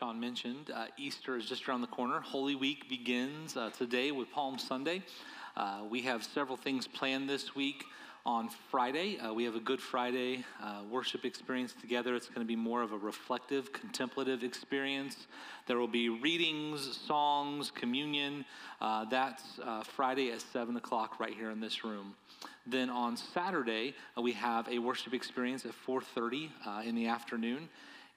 Sean mentioned, uh, Easter is just around the corner. Holy Week begins uh, today with Palm Sunday. Uh, we have several things planned this week. On Friday, uh, we have a Good Friday uh, worship experience together. It's going to be more of a reflective, contemplative experience. There will be readings, songs, communion. Uh, that's Friday at 7 o'clock right here in this room. Then on Saturday, we have a worship experience at 4.30 in the afternoon.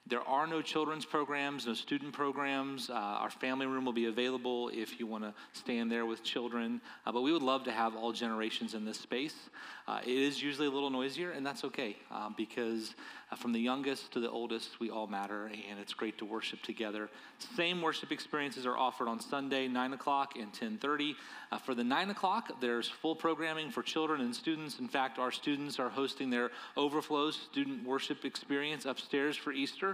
There are no children's programs, no student programs. Uh, our family room will be available if you want to stand there with children. Uh, but we would love to have all generations in this space. Uh, it is usually a little noisier, and that's okay uh, because uh, from the youngest to the oldest, we all matter, and it's great to worship together. Same worship experiences are offered on Sunday, 9 o'clock and 10.30. Uh, for the 9 o'clock, there's full programming for children and students. In fact, our students are hosting their Overflow student worship experience upstairs for Easter.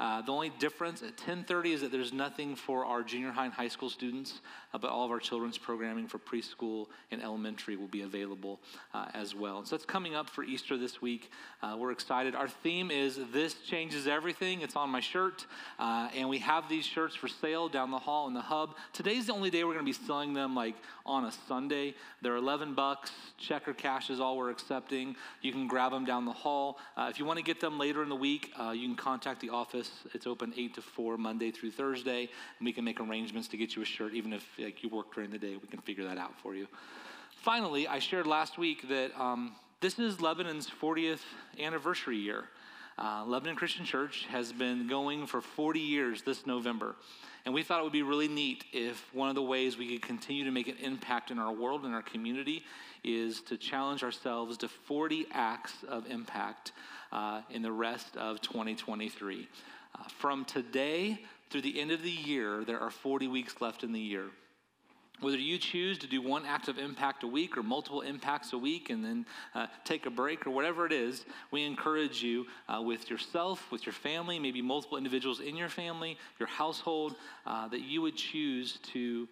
Uh, the only difference at 10:30 is that there's nothing for our junior high and high school students, uh, but all of our children's programming for preschool and elementary will be available uh, as well. So that's coming up for Easter this week. Uh, we're excited. Our theme is "This changes everything." It's on my shirt, uh, and we have these shirts for sale down the hall in the hub. Today's the only day we're going to be selling them like on a Sunday. They're 11 bucks. Check or cash is all we're accepting. You can grab them down the hall. If you want to get them later in the week, you can contact the office it's open 8 to 4 Monday through Thursday, and we can make arrangements to get you a shirt, even if like, you work during the day. We can figure that out for you. Finally, I shared last week that um, this is Lebanon's 40th anniversary year. Uh, Lebanon Christian Church has been going for 40 years this November. And we thought it would be really neat if one of the ways we could continue to make an impact in our world and our community is to challenge ourselves to 40 acts of impact uh, in the rest of 2023. Uh, from today through the end of the year, there are 40 weeks left in the year. Whether you choose to do one act of impact a week or multiple impacts a week and then uh, take a break or whatever it is, we encourage you uh, with yourself, with your family, maybe multiple individuals in your family, your household, uh, that you would choose to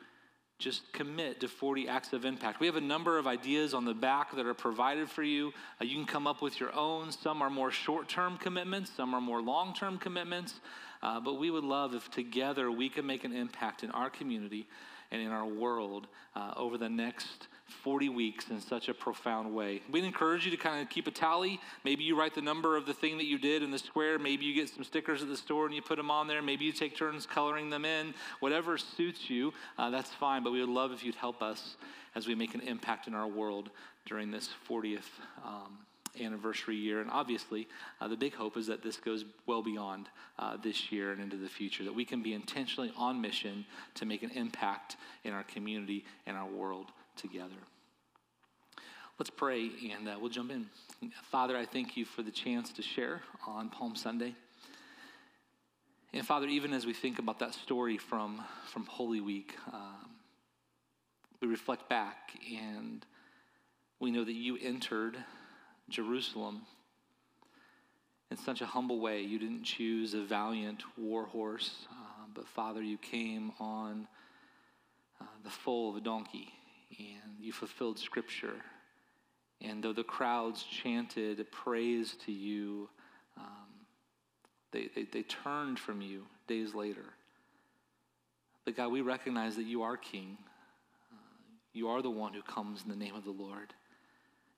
just commit to 40 acts of impact. We have a number of ideas on the back that are provided for you. Uh, you can come up with your own. Some are more short term commitments, some are more long term commitments. Uh, but we would love if together we can make an impact in our community and in our world uh, over the next 40 weeks in such a profound way. We'd encourage you to kind of keep a tally. Maybe you write the number of the thing that you did in the square. Maybe you get some stickers at the store and you put them on there. Maybe you take turns coloring them in. Whatever suits you, uh, that's fine. But we would love if you'd help us as we make an impact in our world during this 40th um, anniversary year. And obviously, uh, the big hope is that this goes well beyond uh, this year and into the future, that we can be intentionally on mission to make an impact in our community and our world together. Let's pray and uh, we'll jump in. Father, I thank you for the chance to share on Palm Sunday. And Father, even as we think about that story from, from Holy Week, um, we reflect back and we know that you entered Jerusalem in such a humble way. You didn't choose a valiant war horse, uh, but Father, you came on uh, the foal of a donkey and you fulfilled scripture. And though the crowds chanted praise to you, um, they, they, they turned from you days later. But God, we recognize that you are King. Uh, you are the one who comes in the name of the Lord.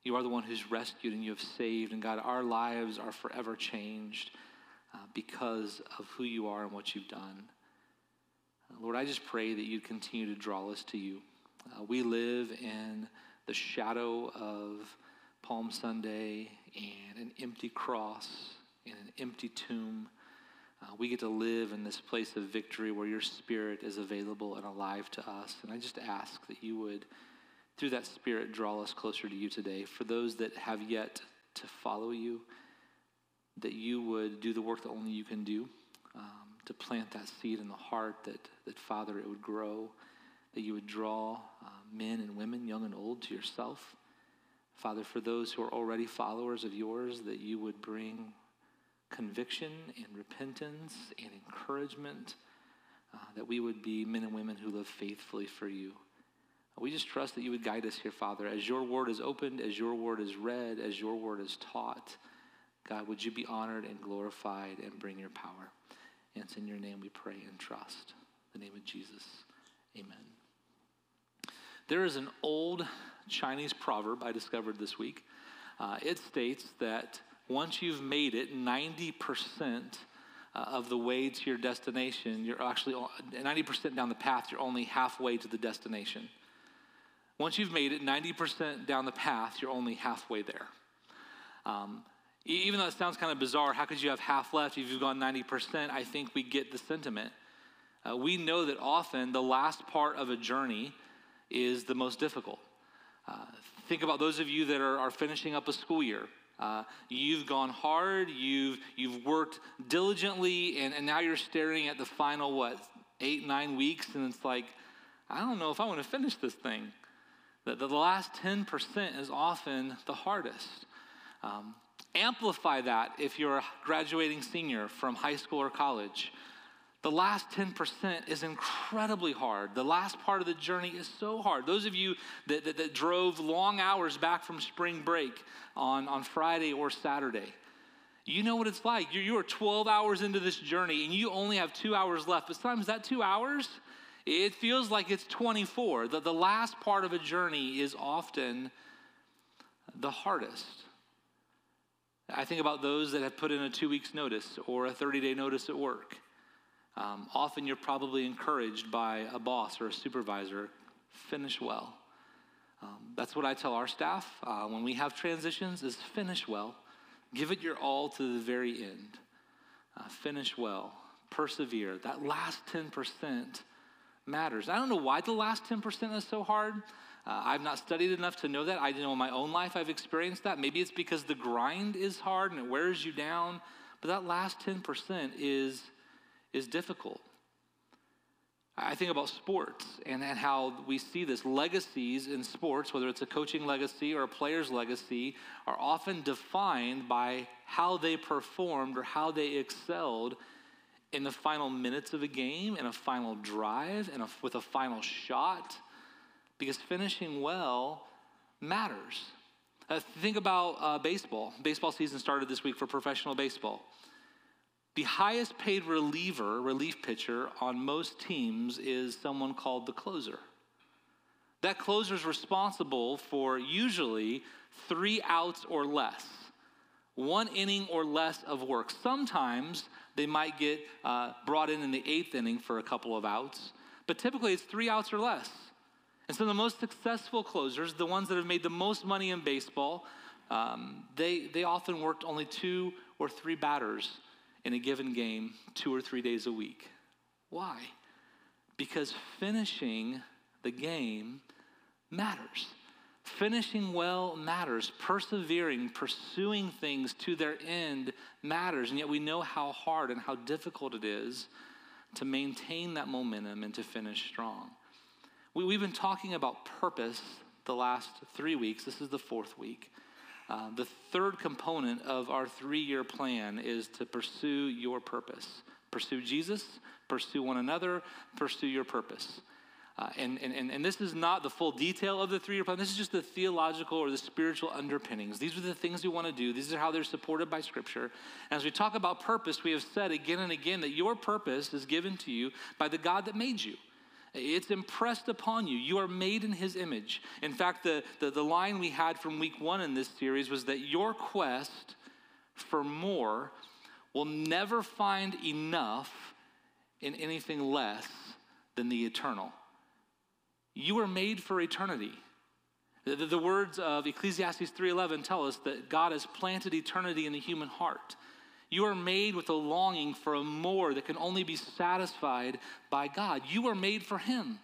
You are the one who's rescued and you have saved. And God, our lives are forever changed uh, because of who you are and what you've done. Uh, Lord, I just pray that you continue to draw us to you. Uh, we live in the shadow of Palm Sunday and an empty cross and an empty tomb. Uh, we get to live in this place of victory where your spirit is available and alive to us. And I just ask that you would, through that spirit, draw us closer to you today. For those that have yet to follow you, that you would do the work that only you can do, um, to plant that seed in the heart that, that, Father, it would grow that you would draw uh, men and women, young and old, to yourself. Father, for those who are already followers of yours, that you would bring conviction and repentance and encouragement, uh, that we would be men and women who live faithfully for you. We just trust that you would guide us here, Father, as your word is opened, as your word is read, as your word is taught. God, would you be honored and glorified and bring your power? And it's in your name we pray and trust. In the name of Jesus, amen. There is an old Chinese proverb I discovered this week. Uh, it states that once you've made it 90% uh, of the way to your destination, you're actually 90% down the path, you're only halfway to the destination. Once you've made it 90% down the path, you're only halfway there. Um, even though it sounds kind of bizarre, how could you have half left if you've gone 90%? I think we get the sentiment. Uh, we know that often the last part of a journey is the most difficult. Uh, think about those of you that are, are finishing up a school year. Uh, you've gone hard, you've, you've worked diligently, and, and now you're staring at the final, what, eight, nine weeks, and it's like, I don't know if I want to finish this thing. The, the last 10% is often the hardest. Um, amplify that if you're a graduating senior from high school or college. The last 10% is incredibly hard. The last part of the journey is so hard. Those of you that, that, that, drove long hours back from spring break on, on Friday or Saturday, you know what it's like. You're, you are 12 hours into this journey and you only have two hours left. But sometimes that two hours, it feels like it's 24. The, the last part of a journey is often the hardest. I think about those that have put in a two weeks notice or a 30 day notice at work. Um, often you're probably encouraged by a boss or a supervisor finish well. Um, that's what I tell our staff uh, when we have transitions is finish well. Give it your all to the very end. Uh, finish well. Persevere. That last 10% matters. I don't know why the last 10% is so hard. Uh, I've not studied enough to know that. I know in my own life I've experienced that. Maybe it's because the grind is hard and it wears you down. But that last 10% is is difficult. I think about sports and, and how we see this. Legacies in sports, whether it's a coaching legacy or a player's legacy, are often defined by how they performed or how they excelled in the final minutes of a game, in a final drive, and with a final shot, because finishing well matters. Uh, think about uh, baseball. Baseball season started this week for professional baseball. The highest paid reliever, relief pitcher on most teams is someone called the closer. That closer is responsible for usually three outs or less, one inning or less of work. Sometimes they might get uh, brought in in the eighth inning for a couple of outs, but typically it's three outs or less. And so the most successful closers, the ones that have made the most money in baseball, um, they, they often worked only two or three batters in a given game two or three days a week. Why? Because finishing the game matters. Finishing well matters. Persevering, pursuing things to their end matters. And yet we know how hard and how difficult it is to maintain that momentum and to finish strong. We, have been talking about purpose the last three weeks. This is the fourth week. Uh, the third component of our three year plan is to pursue your purpose. Pursue Jesus, pursue one another, pursue your purpose. Uh, and, and, and this is not the full detail of the three year plan. This is just the theological or the spiritual underpinnings. These are the things we want to do. These are how they're supported by Scripture. And as we talk about purpose, we have said again and again that your purpose is given to you by the God that made you. It's impressed upon you. You are made in his image. In fact, the, the, the, line we had from week one in this series was that your quest for more will never find enough in anything less than the eternal. You are made for eternity. The, the, the words of Ecclesiastes 3.11 tell us that God has planted eternity in the human heart. You are made with a longing for a more that can only be satisfied by God. You are made for Him.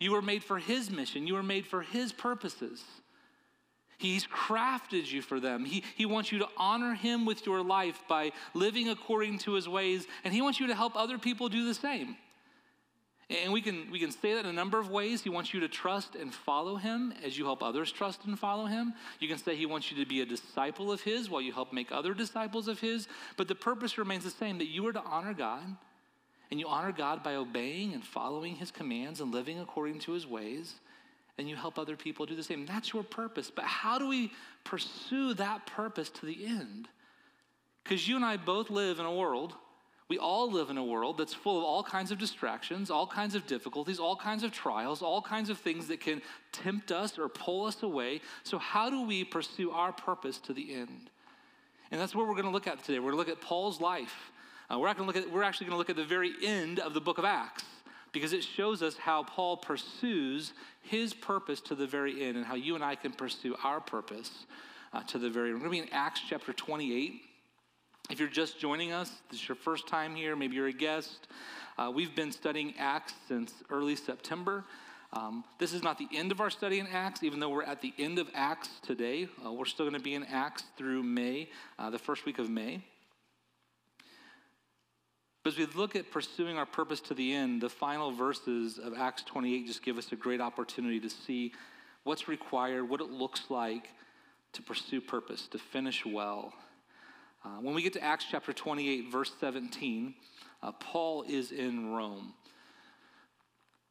You are made for His mission. You are made for His purposes. He's crafted you for them. He, he wants you to honor Him with your life by living according to His ways, and He wants you to help other people do the same. And we can, we can say that in a number of ways. He wants you to trust and follow him as you help others trust and follow him. You can say he wants you to be a disciple of his while you help make other disciples of his. But the purpose remains the same that you are to honor God, and you honor God by obeying and following his commands and living according to his ways, and you help other people do the same. That's your purpose. But how do we pursue that purpose to the end? Because you and I both live in a world We all live in a world that's full of all kinds of distractions, all kinds of difficulties, all kinds of trials, all kinds of things that can tempt us or pull us away. So, how do we pursue our purpose to the end? And that's what we're going to look at today. We're going to look at Paul's life. Uh, we're, at, we're actually going to look at the very end of the book of Acts because it shows us how Paul pursues his purpose to the very end and how you and I can pursue our purpose uh, to the very end. We're going to be in Acts chapter 28. If you're just joining us, this is your first time here, maybe you're a guest. Uh, we've been studying Acts since early September. Um, this is not the end of our study in Acts, even though we're at the end of Acts today. Uh, we're still going to be in Acts through May, uh, the first week of May. But as we look at pursuing our purpose to the end, the final verses of Acts 28 just give us a great opportunity to see what's required, what it looks like to pursue purpose, to finish well. Uh, when we get to Acts chapter 28, verse 17, uh, Paul is in Rome.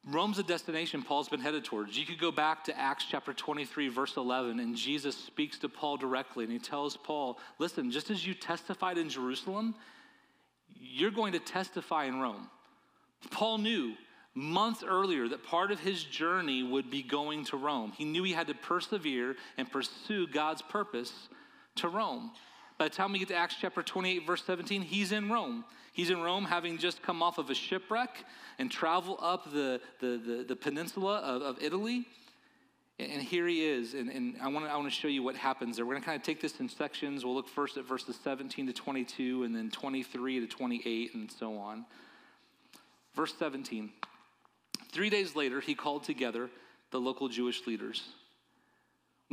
Rome's a destination Paul's been headed towards. You could go back to Acts chapter 23, verse 11, and Jesus speaks to Paul directly, and he tells Paul, Listen, just as you testified in Jerusalem, you're going to testify in Rome. Paul knew months earlier that part of his journey would be going to Rome. He knew he had to persevere and pursue God's purpose to Rome. By the time we get to Acts chapter 28, verse 17, he's in Rome. He's in Rome having just come off of a shipwreck and travel up the, the, the, the peninsula of, of Italy. And here he is, and, and I want to I wanna show you what happens there. We're going to kind of take this in sections. We'll look first at verses 17 to 22, and then 23 to 28, and so on. Verse 17 Three days later, he called together the local Jewish leaders.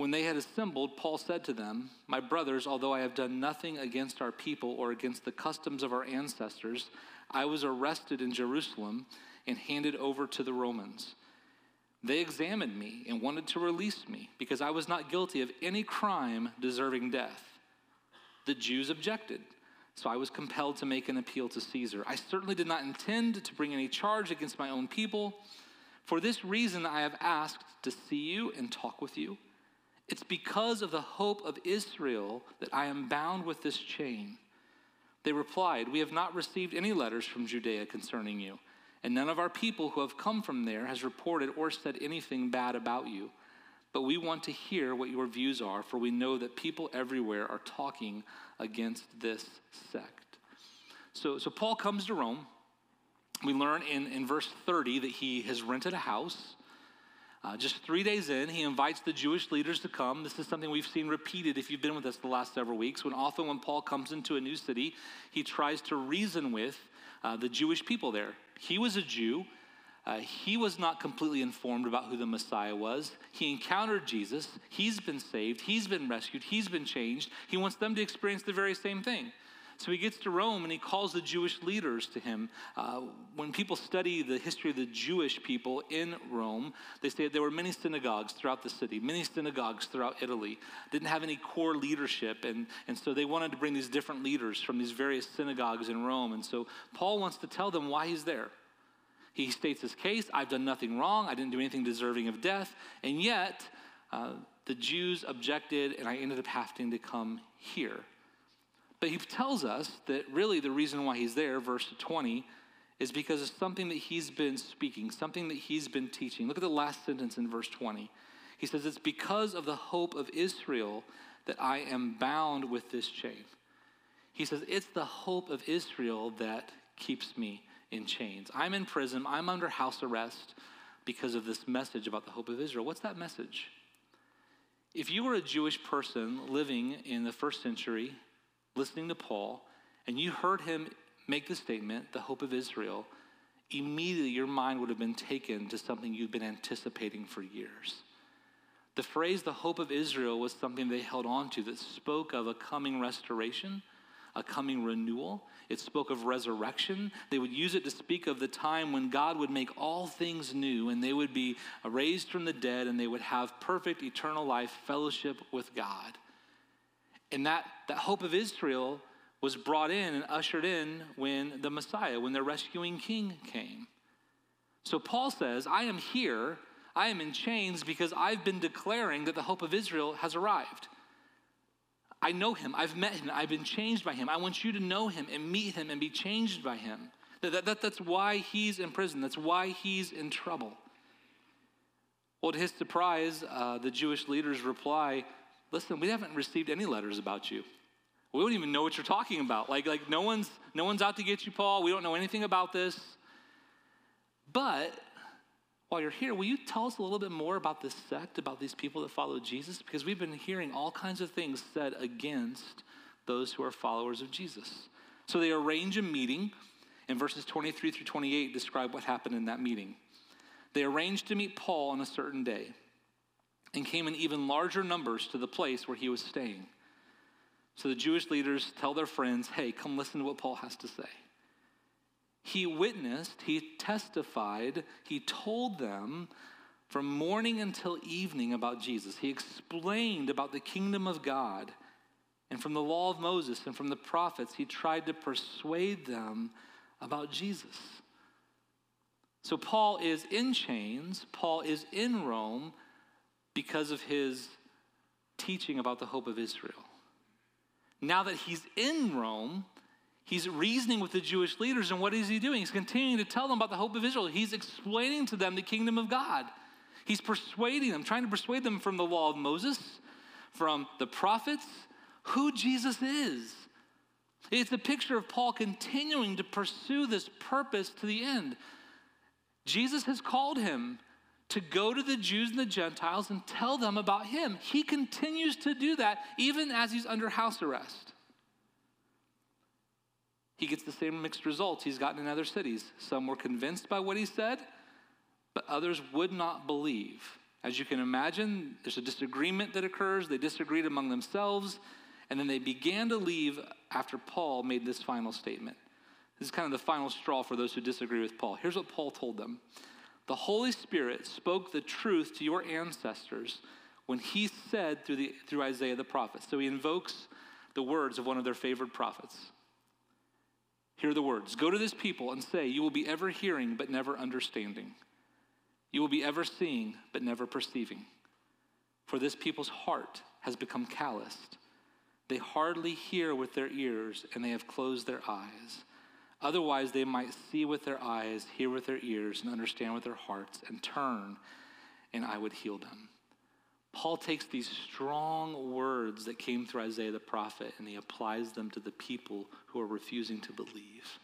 When they had assembled, Paul said to them, My brothers, although I have done nothing against our people or against the customs of our ancestors, I was arrested in Jerusalem and handed over to the Romans. They examined me and wanted to release me because I was not guilty of any crime deserving death. The Jews objected, so I was compelled to make an appeal to Caesar. I certainly did not intend to bring any charge against my own people. For this reason, I have asked to see you and talk with you. It's because of the hope of Israel that I am bound with this chain. They replied, We have not received any letters from Judea concerning you and none of our people who have come from there has reported or said anything bad about you. But we want to hear what your views are, for we know that people everywhere are talking against this sect. So, so Paul comes to Rome. We learn in, in verse 30 that he has rented a house. Uh, just three days in, he invites the Jewish leaders to come. This is something we've seen repeated if you've been with us the last several weeks. When often when Paul comes into a new city, he tries to reason with uh, the Jewish people there. He was a Jew. Uh, he was not completely informed about who the Messiah was. He encountered Jesus. He's been saved. He's been rescued. He's been changed. He wants them to experience the very same thing. So he gets to Rome and he calls the Jewish leaders to him. Uh, when people study the history of the Jewish people in Rome, they say there were many synagogues throughout the city, many synagogues throughout Italy. Didn't have any core leadership, and, and so they wanted to bring these different leaders from these various synagogues in Rome. And so Paul wants to tell them why he's there. He states his case I've done nothing wrong, I didn't do anything deserving of death, and yet uh, the Jews objected, and I ended up having to come here. But he tells us that really the reason why he's there, verse 20, is because of something that he's been speaking, something that he's been teaching. Look at the last sentence in verse 20. He says, It's because of the hope of Israel that I am bound with this chain. He says, It's the hope of Israel that keeps me in chains. I'm in prison, I'm under house arrest because of this message about the hope of Israel. What's that message? If you were a Jewish person living in the first century listening to Paul and you heard him make the statement, the hope of Israel, immediately your mind would have been taken to something you'd been anticipating for years. The phrase, the hope of Israel, was something they held on to that spoke of a coming restoration, a coming renewal. It spoke of resurrection. They would use it to speak of the time when God would make all things new and they would be raised from the dead and they would have perfect eternal life, fellowship with God. And that, that hope of Israel was brought in and ushered in when the Messiah, when the rescuing king came. So Paul says, I am here, I am in chains because I've been declaring that the hope of Israel has arrived. I know him. I've met him. I've been changed by him. I want you to know him and meet him and be changed by him. That, that, that, that's why he's in prison. That's why he's in trouble. Well, to his surprise, uh, the Jewish leaders reply, Listen, we haven't received any letters about you. We don't even know what you're talking about. Like, like no, one's, no one's out to get you, Paul. We don't know anything about this. But while you're here, will you tell us a little bit more about this sect, about these people that follow Jesus? Because we've been hearing all kinds of things said against those who are followers of Jesus. So they arrange a meeting, and verses 23 through 28 describe what happened in that meeting. They arranged to meet Paul on a certain day and came in even larger numbers to the place where he was staying. So the Jewish leaders tell their friends, hey, come listen to what Paul has to say. He witnessed, he testified, he told them from morning until evening about Jesus. He explained about the kingdom of God. And from the law of Moses and from the prophets, he tried to persuade them about Jesus. So Paul is in chains, Paul is in Rome because of his teaching about the hope of Israel. Now that he's in Rome, he's reasoning with the Jewish leaders, and what is he doing? He's continuing to tell them about the hope of Israel. He's explaining to them the kingdom of God. He's persuading them, trying to persuade them from the law of Moses, from the prophets, who Jesus is. It's a picture of Paul continuing to pursue this purpose to the end. Jesus has called him to go to the Jews and the Gentiles and tell them about him. He continues to do that even as he's under house arrest. He gets the same mixed results he's gotten in other cities. Some were convinced by what he said, but others would not believe. As you can imagine, there's a disagreement that occurs. They disagreed among themselves, and then they began to leave after Paul made this final statement. This is kind of the final straw for those who disagree with Paul. Here's what Paul told them the Holy Spirit spoke the truth to your ancestors when he said through, the, through Isaiah the prophet. So he invokes the words of one of their favorite prophets. Hear the words Go to this people and say, You will be ever hearing, but never understanding. You will be ever seeing, but never perceiving. For this people's heart has become calloused. They hardly hear with their ears, and they have closed their eyes. Otherwise, they might see with their eyes, hear with their ears, and understand with their hearts, and turn, and I would heal them. Paul takes these strong words that came through Isaiah the prophet and he applies them to the people who are refusing to believe.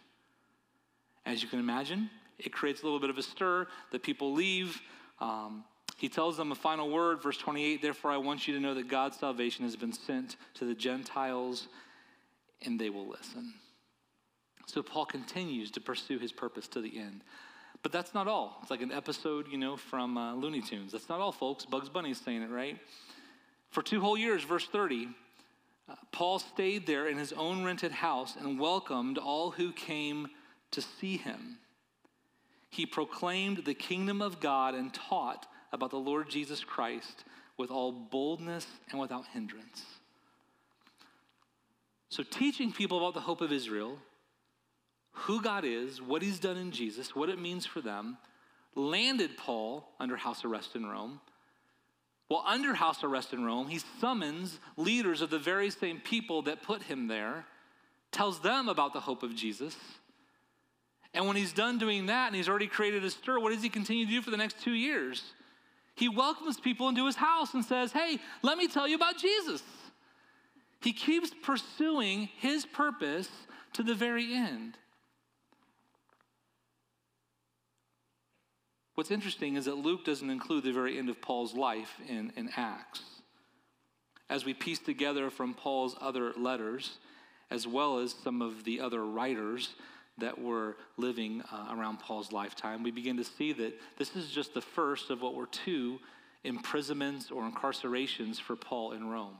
As you can imagine, it creates a little bit of a stir. The people leave. Um, he tells them a final word, verse 28 Therefore, I want you to know that God's salvation has been sent to the Gentiles, and they will listen. So Paul continues to pursue his purpose to the end. But that's not all. It's like an episode, you know, from uh, Looney Tunes. That's not all, folks. Bugs Bunny's saying it, right? For two whole years, verse 30, uh, Paul stayed there in his own rented house and welcomed all who came to see him. He proclaimed the kingdom of God and taught about the Lord Jesus Christ with all boldness and without hindrance. So, teaching people about the hope of Israel who God is, what he's done in Jesus, what it means for them, landed Paul under house arrest in Rome. Well, under house arrest in Rome, he summons leaders of the very same people that put him there, tells them about the hope of Jesus. And when he's done doing that and he's already created a stir, what does he continue to do for the next two years? He welcomes people into his house and says, Hey, let me tell you about Jesus. He keeps pursuing his purpose to the very end. What's interesting is that Luke doesn't include the very end of Paul's life in, in Acts. As we piece together from Paul's other letters, as well as some of the other writers that were living uh, around Paul's lifetime, we begin to see that this is just the first of what were two imprisonments or incarcerations for Paul in Rome.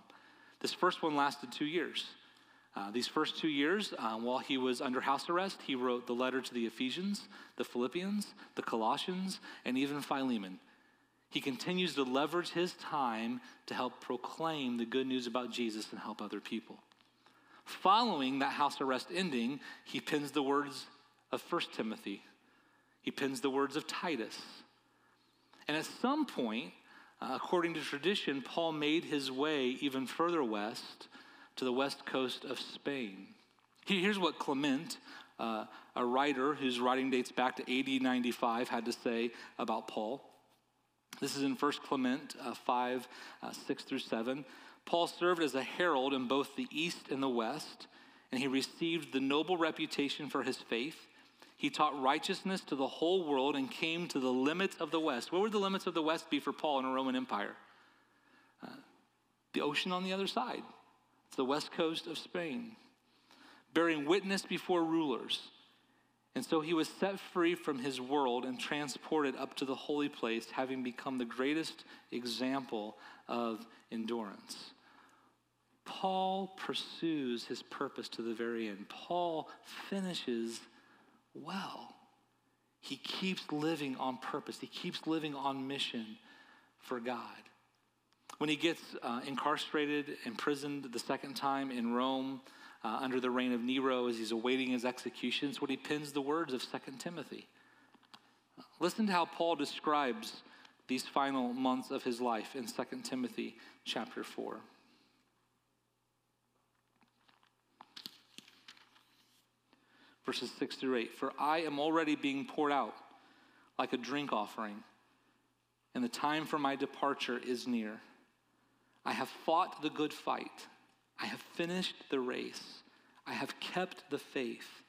This first one lasted two years. Uh, these first two years, uh, while he was under house arrest, he wrote the letter to the Ephesians, the Philippians, the Colossians, and even Philemon. He continues to leverage his time to help proclaim the good news about Jesus and help other people. Following that house arrest ending, he pins the words of 1 Timothy. He pins the words of Titus. And at some point, uh, according to tradition, Paul made his way even further west to the west coast of Spain. Here's what Clement, uh, a writer whose writing dates back to AD 95, had to say about Paul. This is in 1 Clement uh, 5, uh, 6 through 7. Paul served as a herald in both the east and the west, and he received the noble reputation for his faith. He taught righteousness to the whole world and came to the limits of the west. What would the limits of the west be for Paul in a Roman Empire? Uh, the ocean on the other side. It's the west coast of Spain, bearing witness before rulers. And so he was set free from his world and transported up to the holy place, having become the greatest example of endurance. Paul pursues his purpose to the very end. Paul finishes well. He keeps living on purpose, he keeps living on mission for God. When he gets uh, incarcerated, imprisoned the second time in Rome uh, under the reign of Nero as he's awaiting his execution, it's what he pins the words of 2 Timothy. Listen to how Paul describes these final months of his life in 2 Timothy chapter 4. Verses 6 through 8. For I am already being poured out like a drink offering, and the time for my departure is near. I have fought the good fight. I have finished the race. I have kept the faith.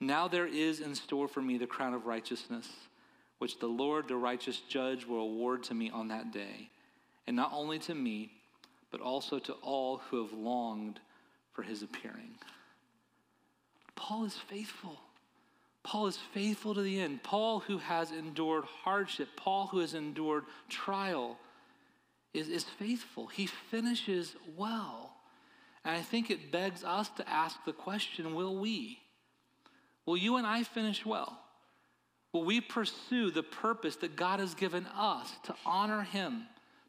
Now there is in store for me the crown of righteousness, which the Lord, the righteous judge, will award to me on that day. And not only to me, but also to all who have longed for his appearing. Paul is faithful. Paul is faithful to the end. Paul, who has endured hardship, Paul, who has endured trial, is, is faithful. He finishes well. And I think it begs us to ask the question will we? Will you and I finish well? Will we pursue the purpose that God has given us to honor Him,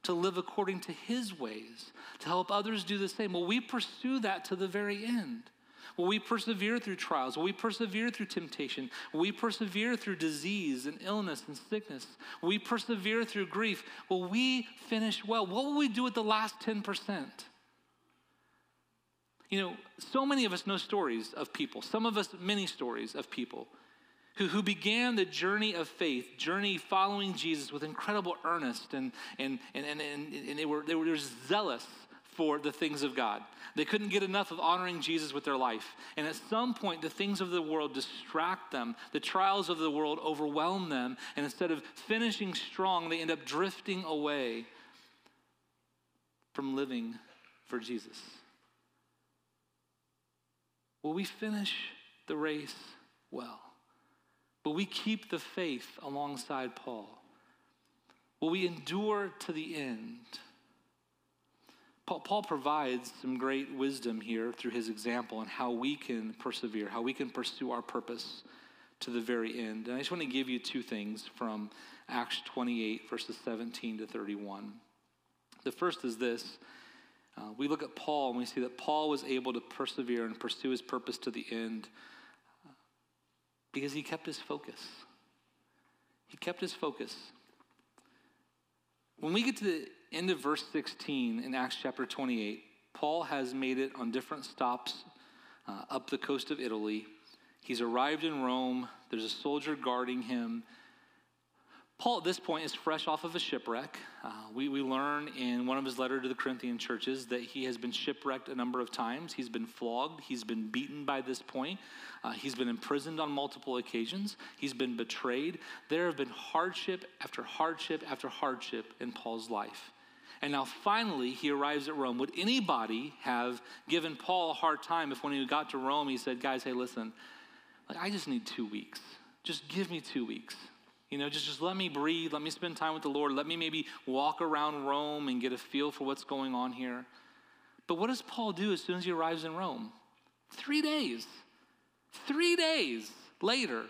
to live according to His ways, to help others do the same? Will we pursue that to the very end? Will we persevere through trials? Will we persevere through temptation? Will we persevere through disease and illness and sickness? Will we persevere through grief? Will we finish well? What will we do with the last 10%? You know, so many of us know stories of people, some of us, many stories of people who, who began the journey of faith, journey following Jesus with incredible earnest, and, and, and, and, and, they, were, they were zealous for the things of God. They couldn't get enough of honoring Jesus with their life. And at some point, the things of the world distract them, the trials of the world overwhelm them, and instead of finishing strong, they end up drifting away from living for Jesus. Will we finish the race well? Will we keep the faith alongside Paul? Will we endure to the end? Paul, provides some great wisdom here through his example on how we can persevere, how we can pursue our purpose to the very end. And I just want to give you two things from Acts 28, verses 17 to 31. The first is this uh, we look at Paul and we see that Paul was able to persevere and pursue his purpose to the end uh, because he kept his focus. He kept his focus. When we get to the end of verse 16 in Acts chapter 28, Paul has made it on different stops uh, up the coast of Italy. He's arrived in Rome. There's a soldier guarding him. Paul, at this point, is fresh off of a shipwreck. Uh, we, we learn in one of his letters to the Corinthian churches that he has been shipwrecked a number of times. He's been flogged. He's been beaten by this point. Uh, he's been imprisoned on multiple occasions. He's been betrayed. There have been hardship after hardship after hardship in Paul's life. And now finally, he arrives at Rome. Would anybody have given Paul a hard time if when he got to Rome, he said, Guys, hey, listen, like, I just need two weeks. Just give me two weeks. You know, just, just let me breathe. Let me spend time with the Lord. Let me maybe walk around Rome and get a feel for what's going on here. But what does Paul do as soon as he arrives in Rome? Three days. Three days later,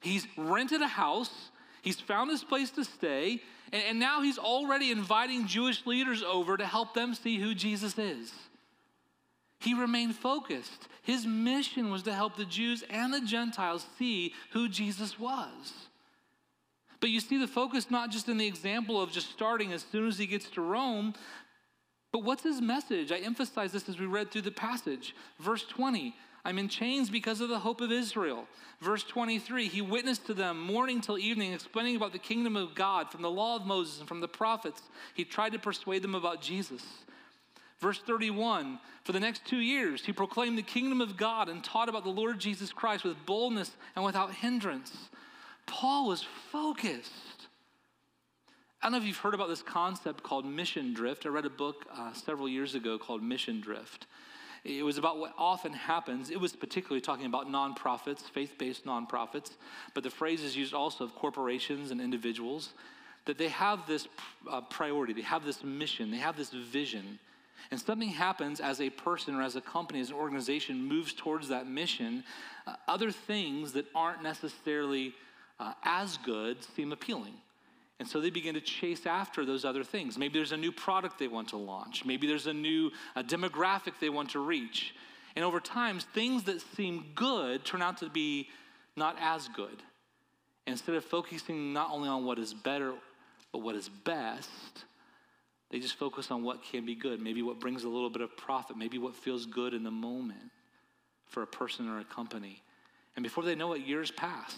he's rented a house. He's found his place to stay. And, and now he's already inviting Jewish leaders over to help them see who Jesus is. He remained focused. His mission was to help the Jews and the Gentiles see who Jesus was. But you see the focus not just in the example of just starting as soon as he gets to Rome, But what's his message? I emphasize this as we read through the passage. Verse 20 I'm in chains because of the hope of Israel. Verse 23 He witnessed to them morning till evening, explaining about the kingdom of God from the law of Moses and from the prophets. He tried to persuade them about Jesus. Verse 31 For the next two years, he proclaimed the kingdom of God and taught about the Lord Jesus Christ with boldness and without hindrance. Paul was focused. I don't know if you've heard about this concept called mission drift. I read a book uh, several years ago called Mission Drift. It was about what often happens. It was particularly talking about nonprofits, faith based nonprofits, but the phrase is used also of corporations and individuals that they have this uh, priority, they have this mission, they have this vision. And something happens as a person or as a company, as an organization moves towards that mission, uh, other things that aren't necessarily uh, as good seem appealing. And so they begin to chase after those other things. Maybe there's a new product they want to launch. Maybe there's a new a demographic they want to reach. And over time, things that seem good turn out to be not as good. Instead of focusing not only on what is better, but what is best, they just focus on what can be good. Maybe what brings a little bit of profit. Maybe what feels good in the moment for a person or a company. And before they know it, years pass.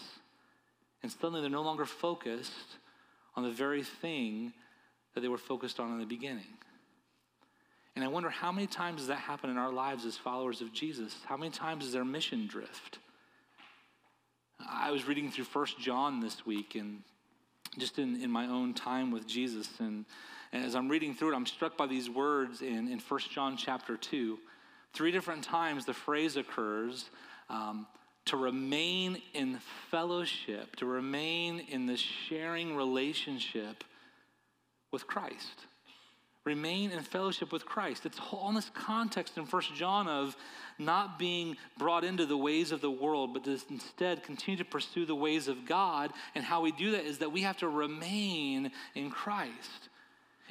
And suddenly they're no longer focused on the very thing that they were focused on in the beginning. And I wonder how many times does that happen in our lives as followers of Jesus? How many times is there mission drift? I was reading through First John this week and just in, in my own time with Jesus. And, and as I'm reading through it, I'm struck by these words in, in 1 John chapter 2. Three different times the phrase occurs um, to remain in fellowship, to remain in this sharing relationship with Christ. Remain in fellowship with Christ. It's all in this context in First John of not being brought into the ways of the world, but to instead continue to pursue the ways of God. And how we do that is that we have to remain in Christ.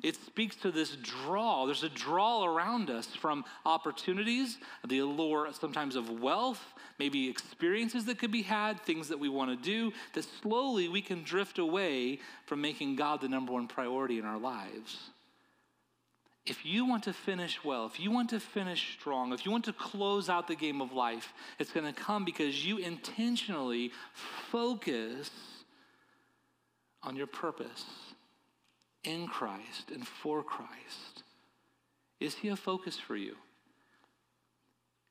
It speaks to this draw. There's a draw around us from opportunities, the allure sometimes of wealth, maybe experiences that could be had, things that we want to do, that slowly we can drift away from making God the number one priority in our lives. If you want to finish well, if you want to finish strong, if you want to close out the game of life, it's going to come because you intentionally focus on your purpose in Christ and for Christ? Is He a focus for you?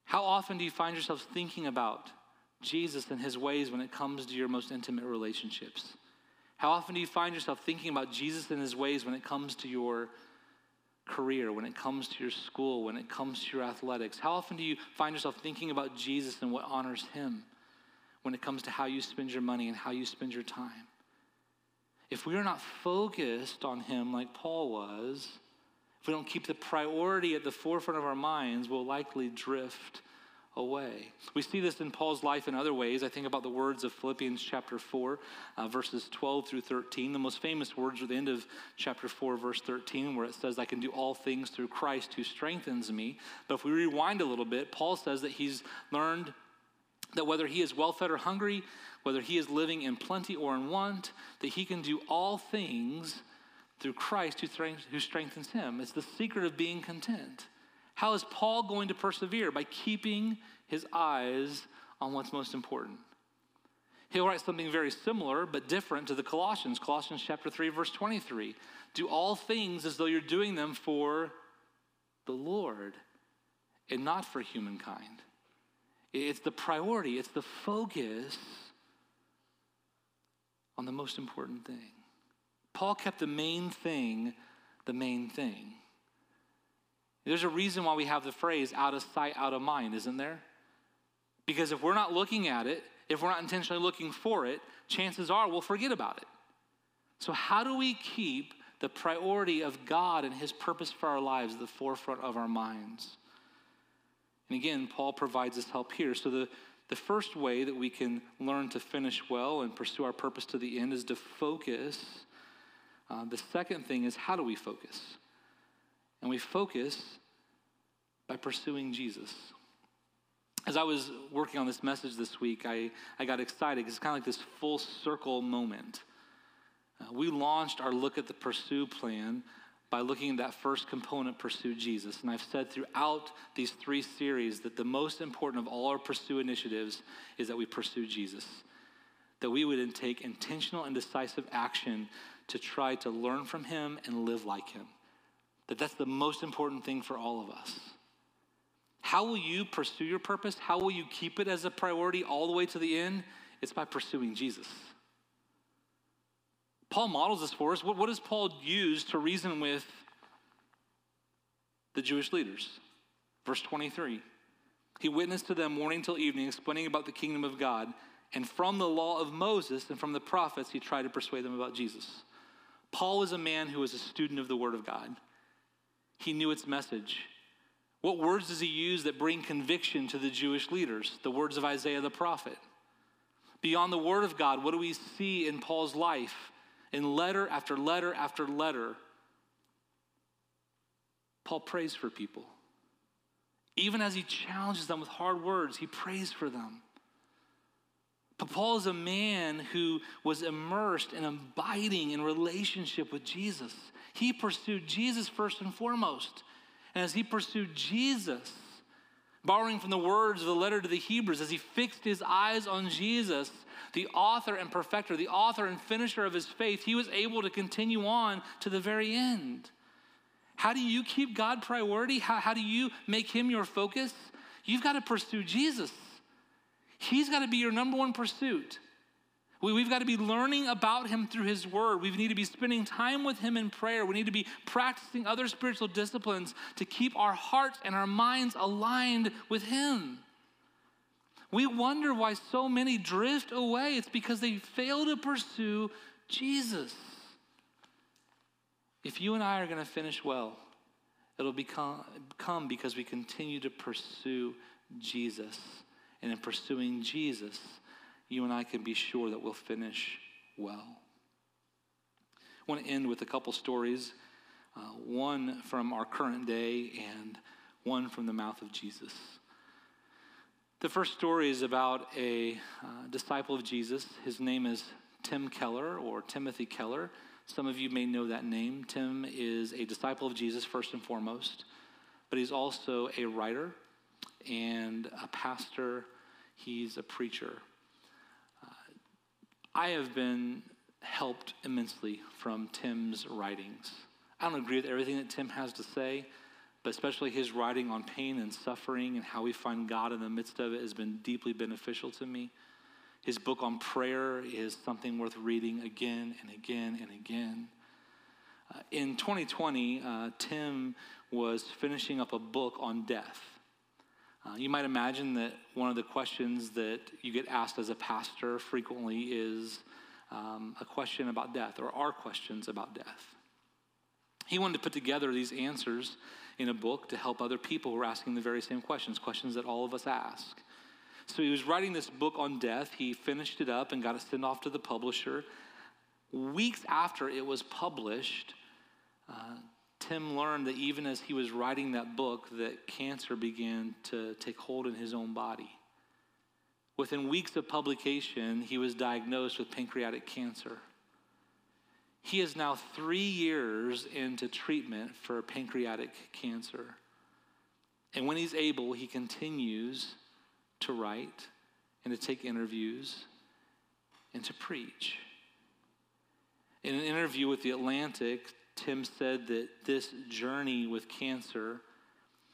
How often do you find yourself thinking about Jesus and His ways when it comes to your most intimate relationships? How often do you find yourself thinking about Jesus and His ways when it comes to your career, when it comes to your school, when it comes to your athletics? How often do you find yourself thinking about Jesus and what honors Him when it comes to how you spend your money and how you spend your time? If we are not focused on Him like Paul was, if we don't keep the priority at the forefront of our minds, we'll likely drift away. We see this in Paul's life in other ways. I think about the words of Philippians chapter 4, uh, verses 12 through 13. The most famous words are the end of chapter 4, verse 13, where it says, I can do all things through Christ who strengthens me. But if we rewind a little bit, Paul says that he's learned that whether he is well fed or hungry, whether he is living in plenty or in want, that he can do all things through Christ who strengthens him. It's the secret of being content. How is Paul going to persevere? By keeping his eyes on what's most important. He'll write something very similar but different to the Colossians. Colossians chapter 3 verse 23. Do all things as though you're doing them for the Lord and not for humankind. It's the priority, it's the focus on the most important thing. Paul kept the main thing the main thing. There's a reason why we have the phrase out of sight, out of mind, isn't there? Because if we're not looking at it, if we're not intentionally looking for it, chances are we'll forget about it. So, how do we keep the priority of God and His purpose for our lives at the forefront of our minds? And again, Paul provides us help here. So, the the first way that we can learn to finish well and pursue our purpose to the end is to focus. Uh, the second thing is how do we focus? And we focus by pursuing Jesus. As I was working on this message this week, I, I got excited because it's kind of like this full circle moment. Uh, we launched our Look at the Pursue plan by looking at that first component, pursue Jesus. And I've said throughout these three series that the most important of all our pursue initiatives is that we pursue Jesus. That we would then take intentional and decisive action to try to learn from him and live like him. That that's the most important thing for all of us. How will you pursue your purpose? How will you keep it as a priority all the way to the end? It's by pursuing Jesus. Paul models this for us. What, what does Paul use to reason with the Jewish leaders? Verse 23. He witnessed to them morning till evening, explaining about the kingdom of God. And from the law of Moses and from the prophets, he tried to persuade them about Jesus. Paul was a man who was a student of the Word of God. He knew its message. What words does he use that bring conviction to the Jewish leaders? The words of Isaiah the prophet. Beyond the Word of God, what do we see in Paul's life? In letter after letter after letter, Paul prays for people. Even as he challenges them with hard words, he prays for them. But Paul is a man who was immersed and abiding in relationship with Jesus. He pursued Jesus first and foremost. And as he pursued Jesus, borrowing from the words of the letter to the Hebrews, as he fixed his eyes on Jesus, the author and perfecter, the author and finisher of his faith, he was able to continue on to the very end. How do you keep God priority? How, how do you make him your focus? You've got to pursue Jesus. He's got to be your number one pursuit. We, have got to be learning about him through his word. We need to be spending time with him in prayer. We need to be practicing other spiritual disciplines to keep our hearts and our minds aligned with him. We wonder why so many drift away. It's because they fail to pursue Jesus. If you and I are going to finish well, it'll become, come because we continue to pursue Jesus. And in pursuing Jesus, you and I can be sure that we'll finish well. I want to end with a couple stories uh, one from our current day and one from the mouth of Jesus. The first story is about a uh, disciple of Jesus. His name is Tim Keller or Timothy Keller. Some of you may know that name. Tim is a disciple of Jesus, first and foremost, but he's also a writer and a pastor. He's a preacher. Uh, I have been helped immensely from Tim's writings. I don't agree with everything that Tim has to say, but especially his writing on pain and suffering and how we find God in the midst of it has been deeply beneficial to me. His book on prayer is something worth reading again and again and again. Uh, in 2020, uh, Tim was finishing up a book on death. Uh, you might imagine that one of the questions that you get asked as a pastor frequently is um, a question about death, or are questions about death. He wanted to put together these answers in a book to help other people who are asking the very same questions, questions that all of us ask. So he was writing this book on death. He finished it up and got it sent off to the publisher. Weeks after it was published, uh, Tim learned that even as he was writing that book, that cancer began to take hold in his own body. Within weeks of publication, he was diagnosed with pancreatic cancer. He is now three years into treatment for pancreatic cancer. And when he's able, he continues to write and to take interviews and to preach. In an interview with The Atlantic, Tim said that this journey with cancer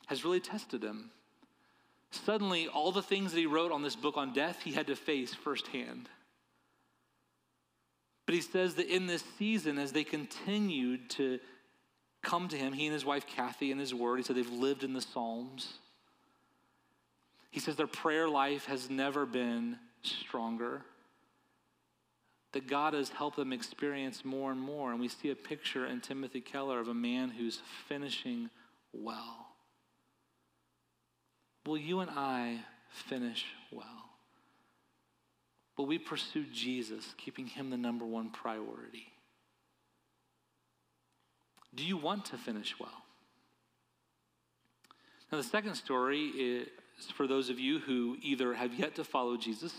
has really tested him. Suddenly, all the things that he wrote on this book on death, he had to face firsthand. But he says that in this season, as they continued to come to him, he and his wife Kathy and his word, he said they've lived in the Psalms. He says their prayer life has never been stronger. That God has helped them experience more and more. And we see a picture in Timothy Keller of a man who's finishing well. Will you and I finish well? But we pursue Jesus, keeping him the number one priority. Do you want to finish well? Now, the second story is for those of you who either have yet to follow Jesus,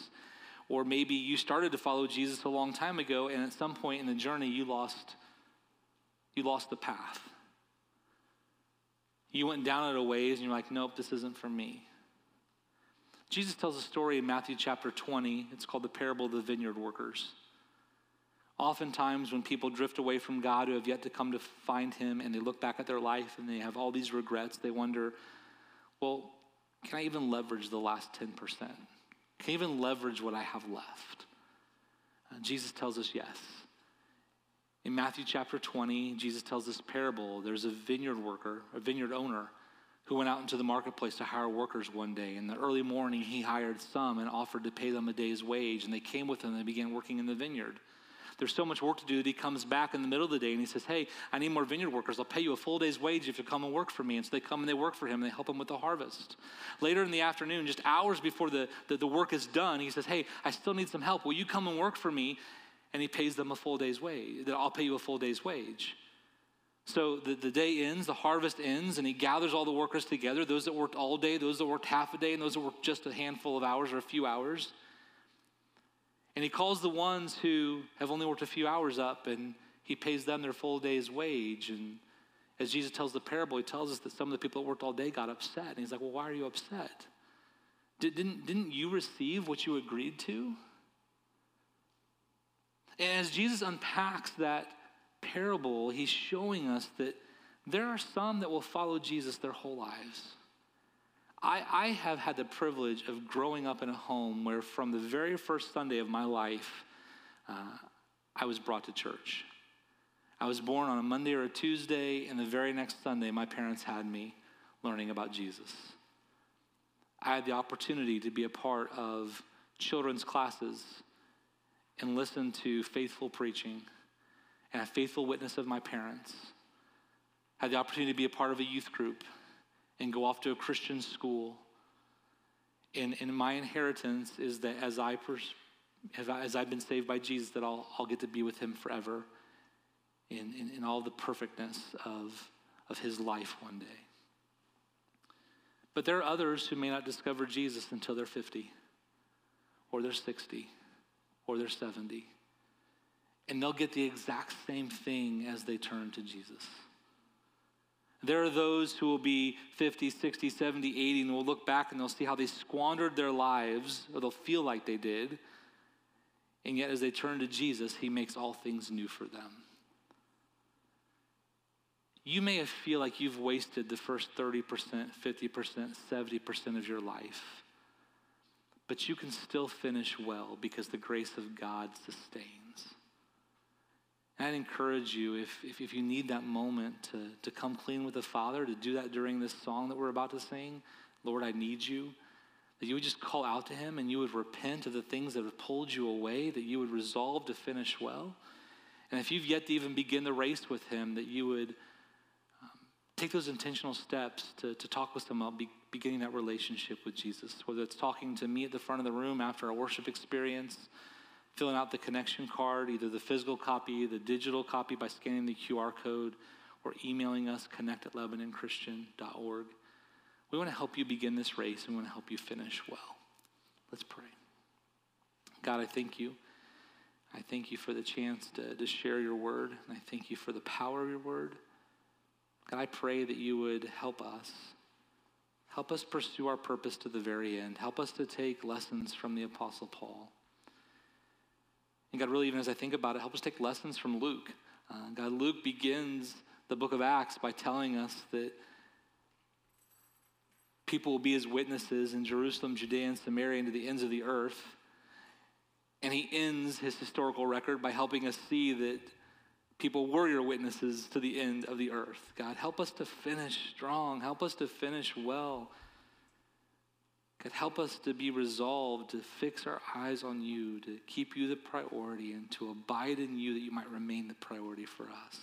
or maybe you started to follow Jesus a long time ago, and at some point in the journey, you lost, you lost the path. You went down a ways and you're like, nope, this isn't for me. Jesus tells a story in Matthew chapter 20. It's called the parable of the vineyard workers. Oftentimes, when people drift away from God who have yet to come to find Him and they look back at their life and they have all these regrets, they wonder, well, can I even leverage the last 10%? Can I even leverage what I have left? Jesus tells us yes. In Matthew chapter 20, Jesus tells this parable. There's a vineyard worker, a vineyard owner, who went out into the marketplace to hire workers one day. In the early morning, he hired some and offered to pay them a day's wage. And they came with him and began working in the vineyard. There's so much work to do that he comes back in the middle of the day and he says, Hey, I need more vineyard workers. I'll pay you a full day's wage if you come and work for me. And so they come and they work for him and they help him with the harvest. Later in the afternoon, just hours before the, the, the work is done, he says, Hey, I still need some help. Will you come and work for me? And he pays them a full day's wage. That I'll pay you a full day's wage. So the, the day ends, the harvest ends, and he gathers all the workers together those that worked all day, those that worked half a day, and those that worked just a handful of hours or a few hours. And he calls the ones who have only worked a few hours up and he pays them their full day's wage. And as Jesus tells the parable, he tells us that some of the people that worked all day got upset. And he's like, Well, why are you upset? Didn't, didn't you receive what you agreed to? And as Jesus unpacks that parable, he's showing us that there are some that will follow Jesus their whole lives. I, I have had the privilege of growing up in a home where, from the very first Sunday of my life, uh, I was brought to church. I was born on a Monday or a Tuesday, and the very next Sunday, my parents had me learning about Jesus. I had the opportunity to be a part of children's classes and listen to faithful preaching and a faithful witness of my parents. Had the opportunity to be a part of a youth group and go off to a Christian school. And, and my inheritance is that as, I pers- as I've been saved by Jesus, that I'll, I'll get to be with him forever in, in, in all the perfectness of, of his life one day. But there are others who may not discover Jesus until they're 50 or they're 60 or they're 70. And they'll get the exact same thing as they turn to Jesus. There are those who will be 50, 60, 70, 80, and will look back and they'll see how they squandered their lives, or they'll feel like they did. And yet, as they turn to Jesus, He makes all things new for them. You may feel like you've wasted the first 30%, 50%, 70% of your life, but you can still finish well because the grace of God sustains. I'd encourage you, if, if, if, you need that moment to, to come clean with the Father, to do that during this song that we're about to sing, Lord, I need you, that you would just call out to Him and you would repent of the things that have pulled you away, that you would resolve to finish well. And if you've yet to even begin the race with Him, that you would um, take those intentional steps to, to talk with Him about be, beginning that relationship with Jesus, whether it's talking to me at the front of the room after a worship experience filling out the connection card, either the physical copy, the digital copy by scanning the QR code, or emailing us, connect at LebanonChristian.org. We want to help you begin this race and we want to help you finish well. Let's pray. God, I thank you. I thank you for the chance to, to share your word, and I thank you for the power of your word. God, I pray that you would help us. Help us pursue our purpose to the very end. Help us to take lessons from the Apostle Paul. And God, really, even as I think about it, help us take lessons from Luke. Uh, God, Luke begins the book of Acts by telling us that people will be his witnesses in Jerusalem, Judea, and Samaria, and to the ends of the earth. And he ends his historical record by helping us see that people were your witnesses to the end of the earth. God, help us to finish strong. Help us to finish well. God, help us to be resolved to fix our eyes on you, to keep you the priority, and to abide in you that you might remain the priority for us.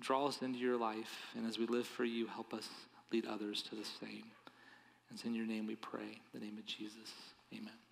Draw us into your life, and as we live for you, help us lead others to the same. And it's in your name we pray, the name of Jesus. Amen.